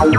Oh,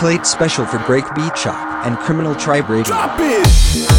plate special for Beat Shop and Criminal Tribe Radio.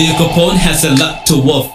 The Capone has a lot to wolf.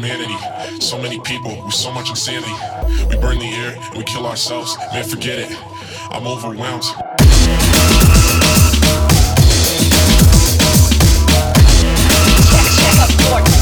humanity. So many people with so much insanity. We burn the air and we kill ourselves. Man, forget it. I'm overwhelmed. Check, check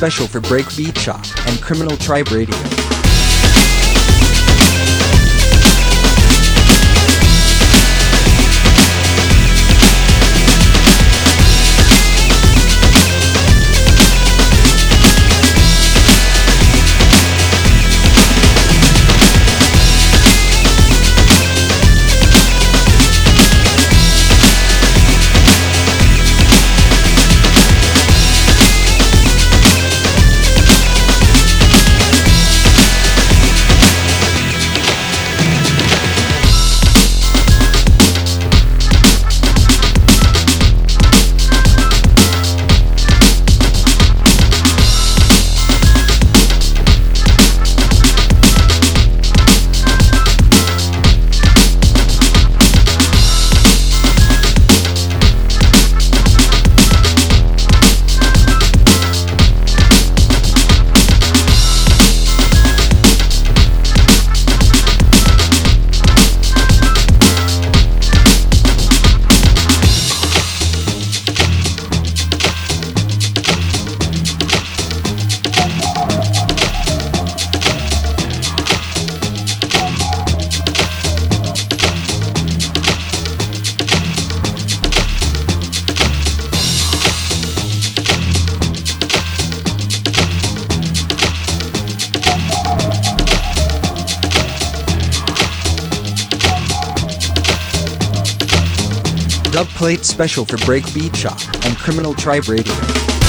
special for Breakbeat Shop and Criminal Tribe Radio. Dub plate special for Breakbeat Shop and Criminal Tribe Radio.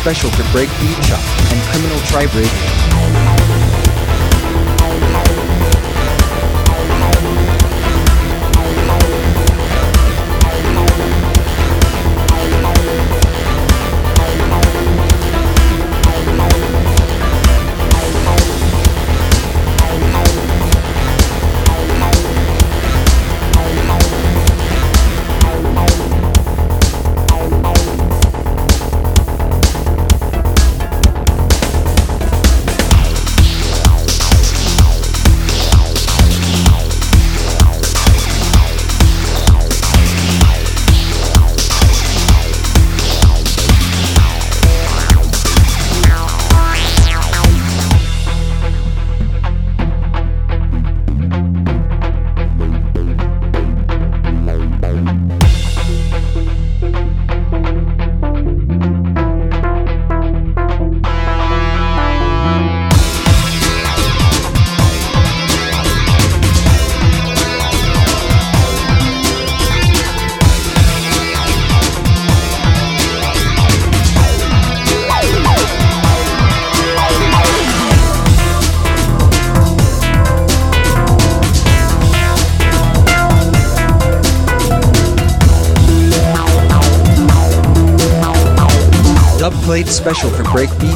Special for Breakbeat Shop and Criminal Tribe special for Breakbeat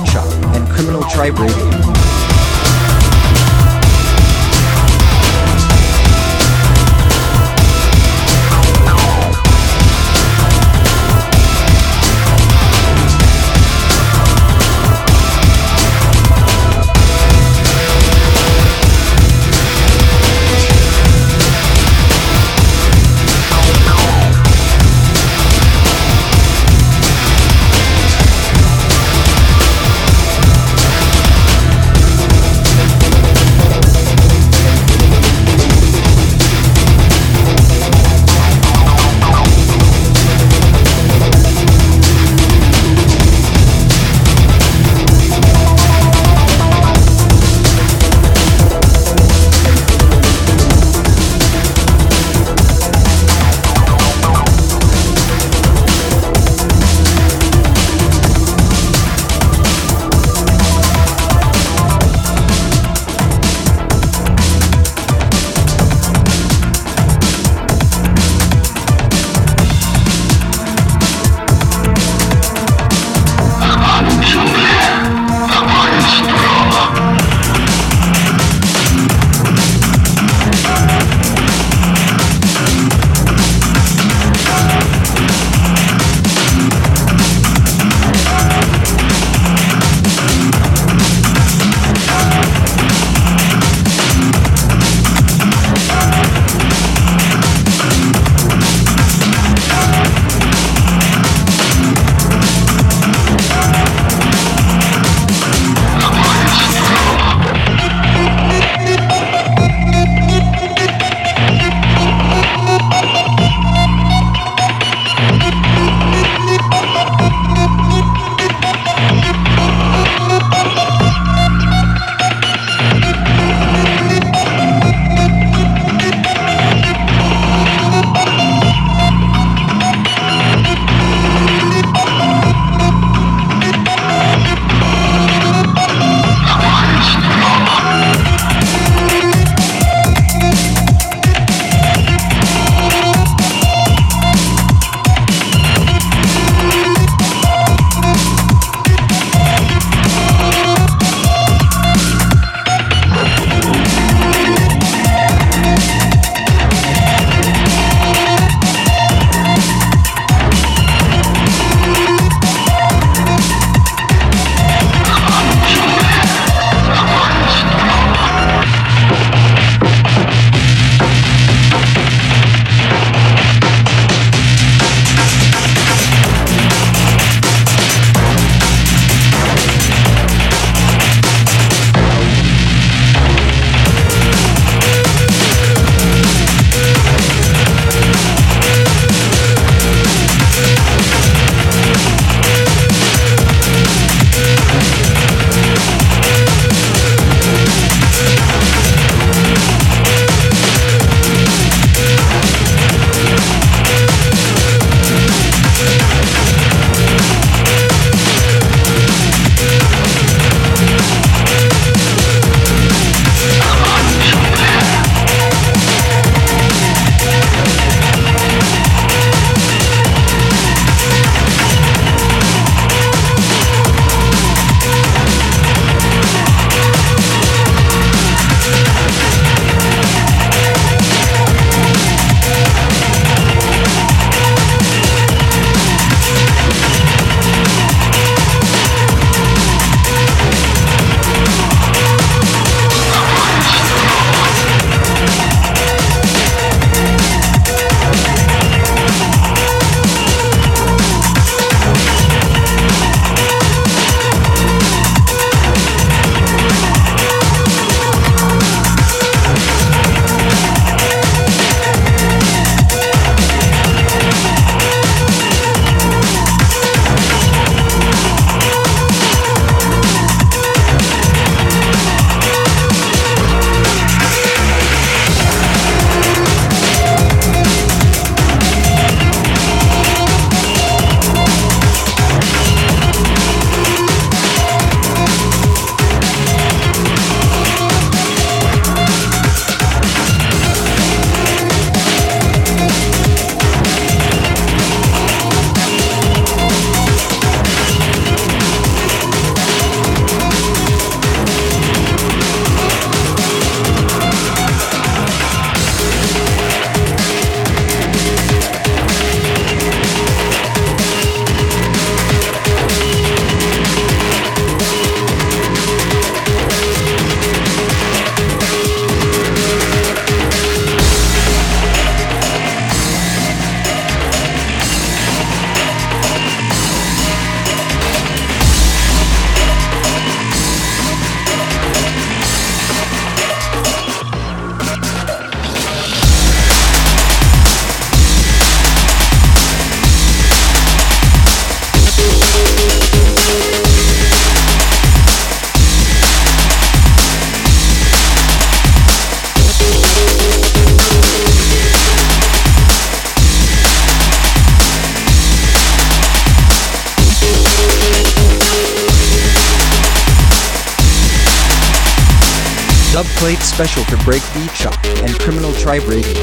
vibrating.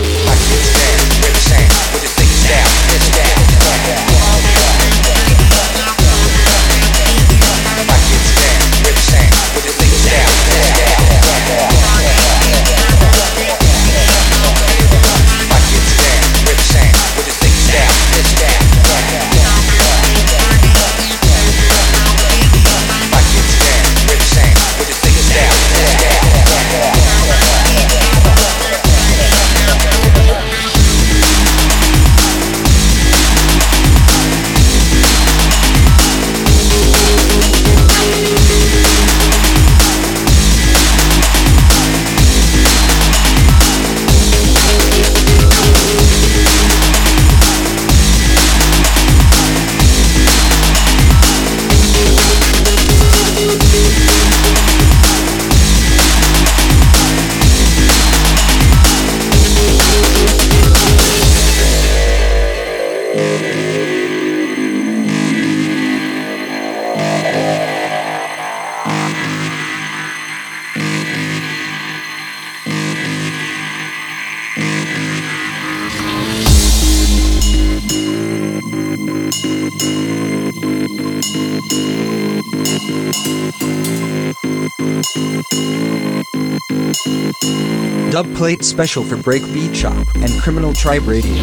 late special for Breakbeat Shop and Criminal Tribe Radio.